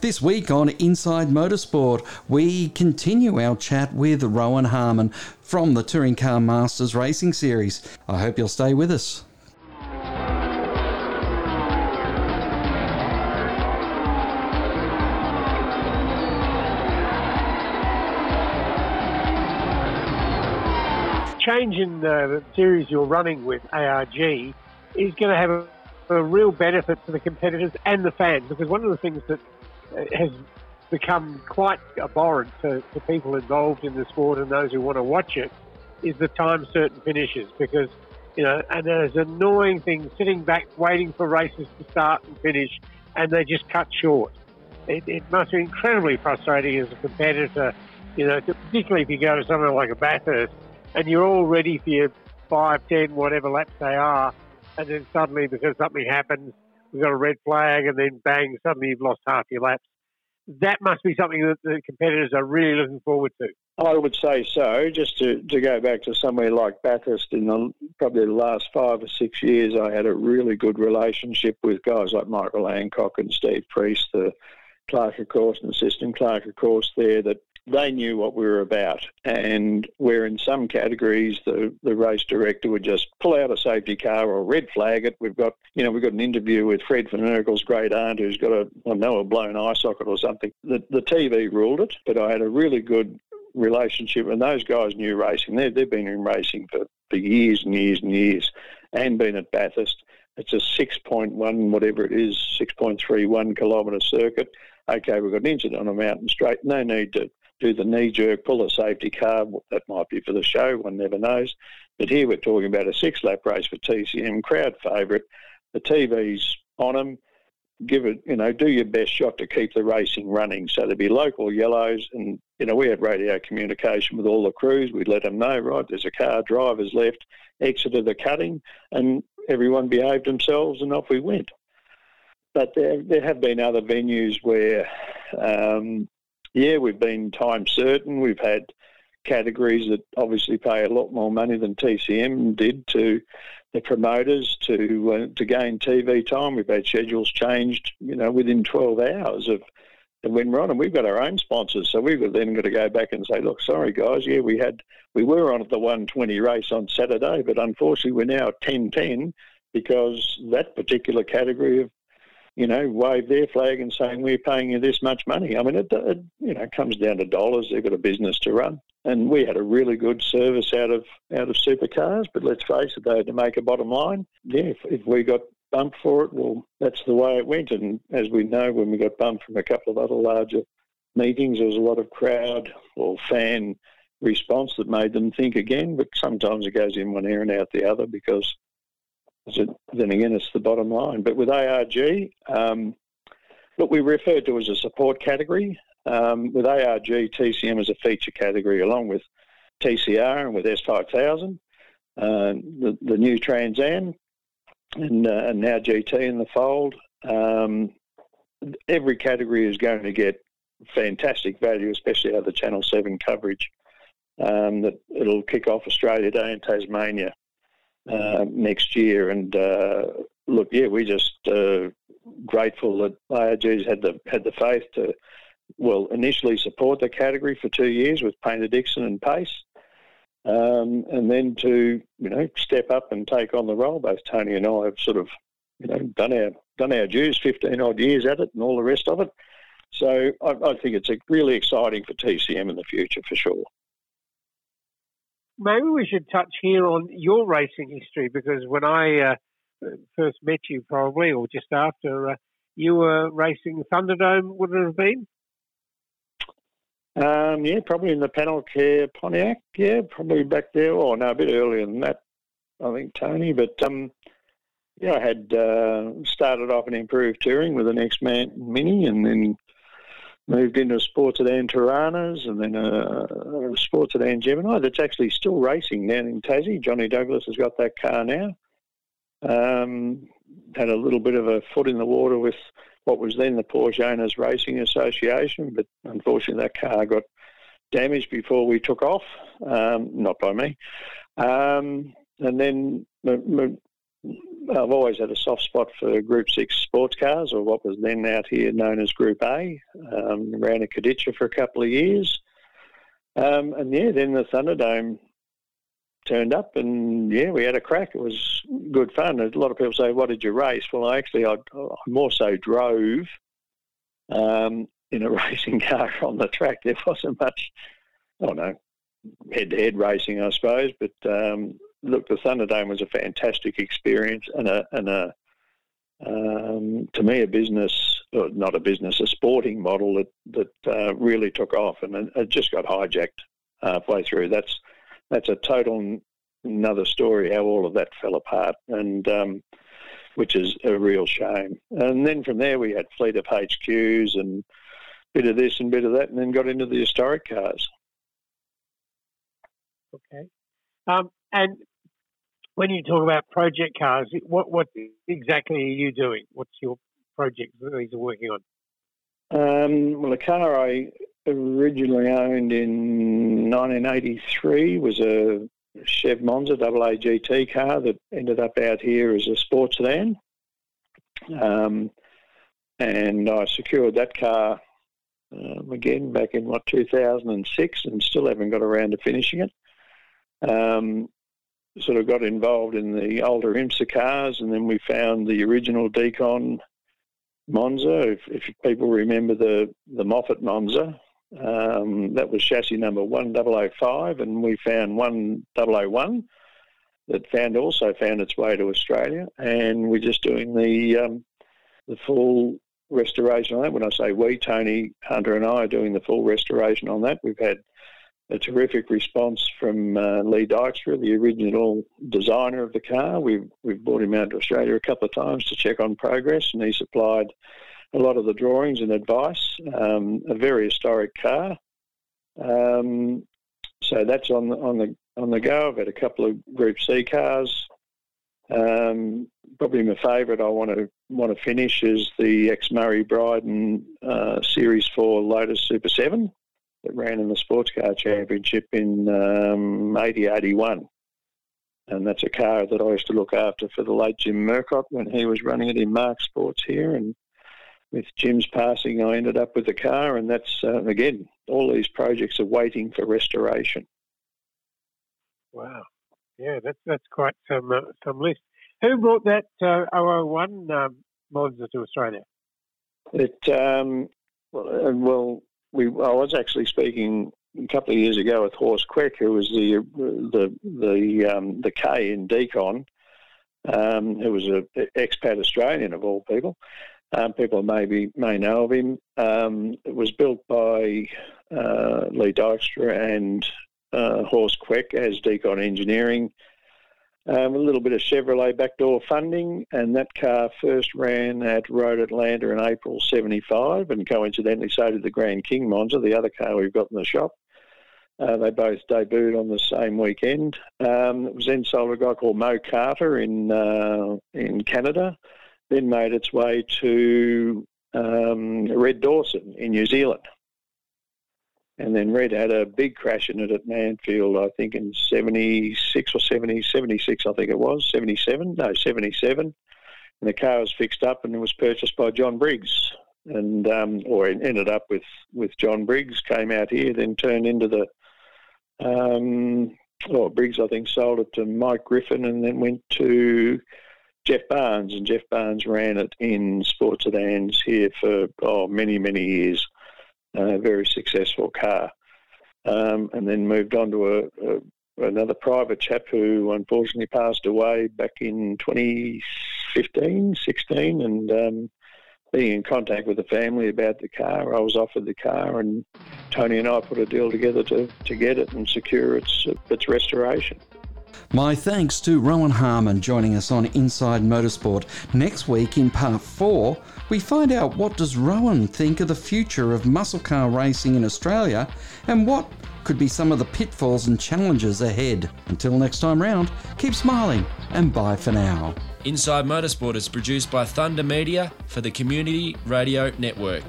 This week on Inside Motorsport, we continue our chat with Rowan Harmon from the Touring Car Masters Racing Series. I hope you'll stay with us. change in the series you're running with ARG is going to have a, real benefit for the competitors and the fans because one of the things that uh, has become quite abhorrent to, to people involved in the sport and those who want to watch it is the time certain finishes. Because you know and there's annoying things sitting back waiting for races to start and finish and they just cut short. It, it must be incredibly frustrating as a competitor you know particularly if you go to somewhere like a Bathurst and you're all ready for your five, ten, whatever laps they are, and then suddenly because something happens, we've got a red flag, and then bang, suddenly you've lost half your laps. That must be something that the competitors are really looking forward to. I would say so. Just to, to go back to somewhere like Bathurst, in the, probably the last five or six years, I had a really good relationship with guys like Michael Hancock and Steve Priest, the clerk of course and assistant clerk of course there that they knew what we were about. And where in some categories the, the race director would just pull out a safety car or red flag it. We've got, you know, we've got an interview with Fred Van Erkel's great aunt who's got a, I know, a blown eye socket or something. The, the TV ruled it, but I had a really good relationship, and those guys knew racing. They've, they've been in racing for, for years and years and years and been at Bathurst. It's a 6.1, whatever it is, 6.31 kilometre circuit. Okay, we've got an incident on a mountain straight. No need to do the knee jerk, pull a safety car. That might be for the show, one never knows. But here we're talking about a six lap race for TCM, crowd favourite. The TV's on them. Give it, you know, do your best shot to keep the racing running. So there'd be local yellows, and you know we had radio communication with all the crews. We'd let them know, right? There's a car, drivers left, exited the cutting, and everyone behaved themselves, and off we went. But there, there have been other venues where um, yeah, we've been time certain. We've had categories that obviously pay a lot more money than TCM did to the promoters to uh, to gain TV time. We've had schedules changed, you know, within 12 hours of when we're on, and we've got our own sponsors, so we've then got to go back and say, look, sorry guys, yeah, we had we were on at the 120 race on Saturday, but unfortunately we're now at 10:10 because that particular category of you know, wave their flag and saying we're paying you this much money. I mean, it, it you know comes down to dollars. They've got a business to run, and we had a really good service out of out of supercars. But let's face it, they had to make a bottom line. Yeah, if, if we got bumped for it, well, that's the way it went. And as we know, when we got bumped from a couple of other larger meetings, there was a lot of crowd or fan response that made them think again. But sometimes it goes in one ear and out the other because then again, it's the bottom line. But with ARG, um, what we refer to as a support category. Um, with ARG, TCM is a feature category along with TCR and with S5000, uh, the, the new Trans Am, and, uh, and now GT in the fold. Um, every category is going to get fantastic value, especially out of the Channel 7 coverage. Um, that it'll kick off Australia Day in Tasmania uh, next year. And uh, look, yeah, we're just uh, grateful that ARG's had the had the faith to, well, initially support the category for two years with Paynter Dixon and Pace. Um, and then to you know step up and take on the role. Both Tony and I have sort of you know done our done our dues, fifteen odd years at it, and all the rest of it. So I, I think it's really exciting for TCM in the future for sure maybe we should touch here on your racing history because when I uh, first met you, probably or just after, uh, you were racing Thunderdome. Would it have been? Um, yeah, probably in the panel care Pontiac. Yeah, probably back there. Oh no, a bit earlier than that. I think Tony, but um, yeah, I had uh, started off in improved touring with an X-Man Mini, and then moved into a sport sedan Toranas and then a, a sport sedan Gemini that's actually still racing down in Tassie. Johnny Douglas has got that car now. Um, had a little bit of a foot in the water with what was then the Porsche Owners Racing Association, but unfortunately that car got damaged before we took off, um, not by me. Um, and then I've always had a soft spot for Group 6 sports cars, or what was then out here known as Group A. Um, ran a Kadicha for a couple of years. Um, and yeah, then the Thunderdome turned up, and yeah, we had a crack. It was good fun. A lot of people say, "What did you race?" Well, actually, I, I more so drove um, in a racing car on the track. There wasn't much, I don't know, head-to-head racing, I suppose. But um, look, the Thunderdome was a fantastic experience and a and a um, to me a business, not a business, a sporting model that that uh, really took off, and it just got hijacked halfway through. That's that's a total another story how all of that fell apart, and um, which is a real shame. And then from there we had fleet of HQs and bit of this and bit of that, and then got into the historic cars. Okay. Um, and when you talk about project cars, what what exactly are you doing? What's your project that you're working on? Um, well, the car I originally owned in 1983 was a Chev Monza AA GT car that ended up out here as a sports sedan. Um, and I secured that car um, again back in what 2006, and still haven't got around to finishing it. Um, sort of got involved in the older IMSA cars, and then we found the original DeKon Monza. If, if people remember the the Moffat Monza, um, that was chassis number 1005, and we found 1001 that found also found its way to Australia, and we're just doing the um, the full restoration on that. When I say we, Tony Hunter and I are doing the full restoration on that. We've had a terrific response from uh, Lee Dykstra, the original designer of the car. We've we've brought him out to Australia a couple of times to check on progress, and he supplied a lot of the drawings and advice. Um, a very historic car. Um, so that's on the on the on the go. I've had a couple of Group C cars. Um, probably my favourite I want to want to finish is the ex Murray Bryden uh, Series Four Lotus Super Seven that ran in the Sports Car Championship in um, 80 81. And that's a car that I used to look after for the late Jim Murcott when he was running it in Mark Sports here. And with Jim's passing, I ended up with the car, and that's uh, again all these projects are waiting for restoration. Wow, yeah, that's that's quite some uh, some list. Who brought that uh, 001 um, Monza to Australia? It um, well, uh, well, we I was actually speaking a couple of years ago with Horst Kwech, who was the the the um, the K in DeKon, um, who was an expat Australian of all people, um, people maybe may know of him. Um, it was built by uh, Lee Dykstra and uh, Horst Kwech as DeKon Engineering. Um, a little bit of Chevrolet backdoor funding, and that car first ran at Road Atlanta in April 75, and coincidentally, so did the Grand King Monza, the other car we've got in the shop. Uh, they both debuted on the same weekend. Um, it was then sold to a guy called Mo Carter in uh, in Canada then made its way to um, Red Dawson in New Zealand. And then Red had a big crash in it at Manfeild, I think in 76 or 70, 76, I think it was, 77, no, 77. And the car was fixed up and it was purchased by John Briggs. And, um, or ended up with, with John Briggs, came out here, then turned into the, um, well, Briggs, I think, sold it to Mike Griffin and then went to Jeff Barnes, and Jeff Barnes ran it in sports sedans here for oh, many, many years. A very successful car. Um, and then moved on to a, a, another private chap who unfortunately passed away back in 2015, 16, and um, being in contact with the family about the car, I was offered the car, and Tony and I put a deal together to, to get it and secure its its restoration. My thanks to Rowan Harmon joining us on Inside Motorsport. Next week in part 4, we find out what does Rowan think of the future of muscle car racing in Australia and what could be some of the pitfalls and challenges ahead. Until next time round, keep smiling and bye for now. Inside Motorsport is produced by Thunder Media for the Community Radio Network.